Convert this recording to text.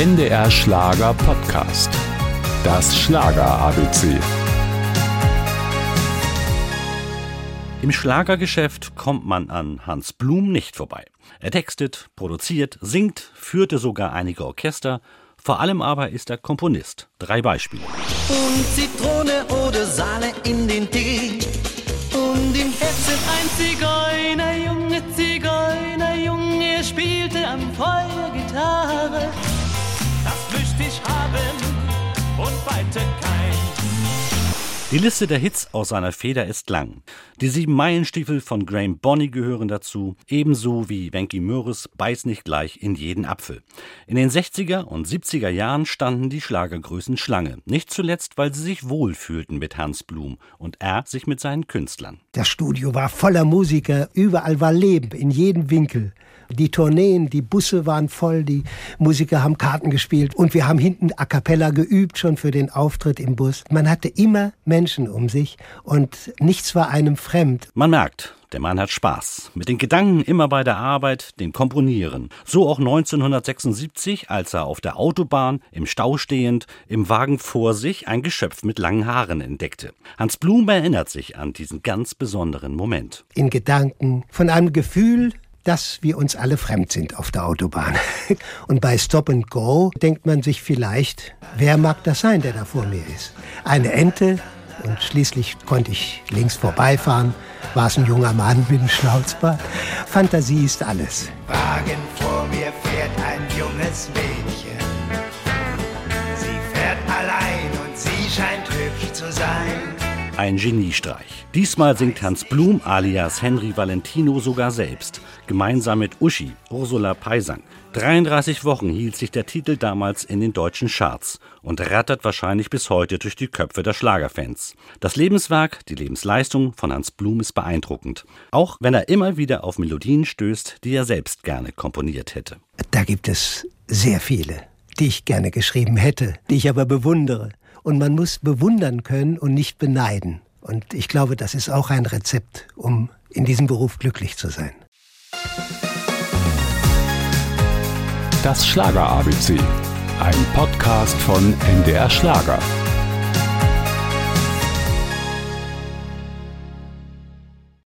NDR Schlager Podcast. Das Schlager ABC. Im Schlagergeschäft kommt man an Hans Blum nicht vorbei. Er textet, produziert, singt, führte sogar einige Orchester. Vor allem aber ist er Komponist. Drei Beispiele. Und Zitrone oder Sahne in den Tee. Und im Herzen ein Zigeuner, junge Zigeuner, Junge, spielte am Feuer Gitarre dich haben und weiter kein. Die Liste der Hits aus seiner Feder ist lang. Die sieben Meilenstiefel von Graham Bonney gehören dazu, ebenso wie Wenki Mürres Beiß nicht gleich in jeden Apfel. In den 60er und 70er Jahren standen die Schlagergrößen Schlange, nicht zuletzt, weil sie sich wohlfühlten mit Hans Blum und er sich mit seinen Künstlern. Das Studio war voller Musiker, überall war Leben, in jedem Winkel. Die Tourneen, die Busse waren voll, die Musiker haben Karten gespielt und wir haben hinten a cappella geübt schon für den Auftritt im Bus. Man hatte immer Menschen um sich und nichts war einem fremd. Man merkt, der Mann hat Spaß. Mit den Gedanken immer bei der Arbeit, dem Komponieren. So auch 1976, als er auf der Autobahn, im Stau stehend, im Wagen vor sich ein Geschöpf mit langen Haaren entdeckte. Hans Blum erinnert sich an diesen ganz besonderen Moment. In Gedanken, von einem Gefühl, dass wir uns alle fremd sind auf der Autobahn. Und bei Stop and Go denkt man sich vielleicht, wer mag das sein, der da vor mir ist? Eine Ente und schließlich konnte ich links vorbeifahren, war es ein junger Mann mit einem Schnauzbart. Fantasie ist alles. Wagen vor mir Ein Geniestreich. Diesmal singt Hans Blum alias Henry Valentino sogar selbst, gemeinsam mit Uschi, Ursula Peisang. 33 Wochen hielt sich der Titel damals in den deutschen Charts und rattert wahrscheinlich bis heute durch die Köpfe der Schlagerfans. Das Lebenswerk, die Lebensleistung von Hans Blum ist beeindruckend, auch wenn er immer wieder auf Melodien stößt, die er selbst gerne komponiert hätte. Da gibt es sehr viele, die ich gerne geschrieben hätte, die ich aber bewundere. Und man muss bewundern können und nicht beneiden. Und ich glaube, das ist auch ein Rezept, um in diesem Beruf glücklich zu sein. Das Schlager ABC, ein Podcast von NDR Schlager.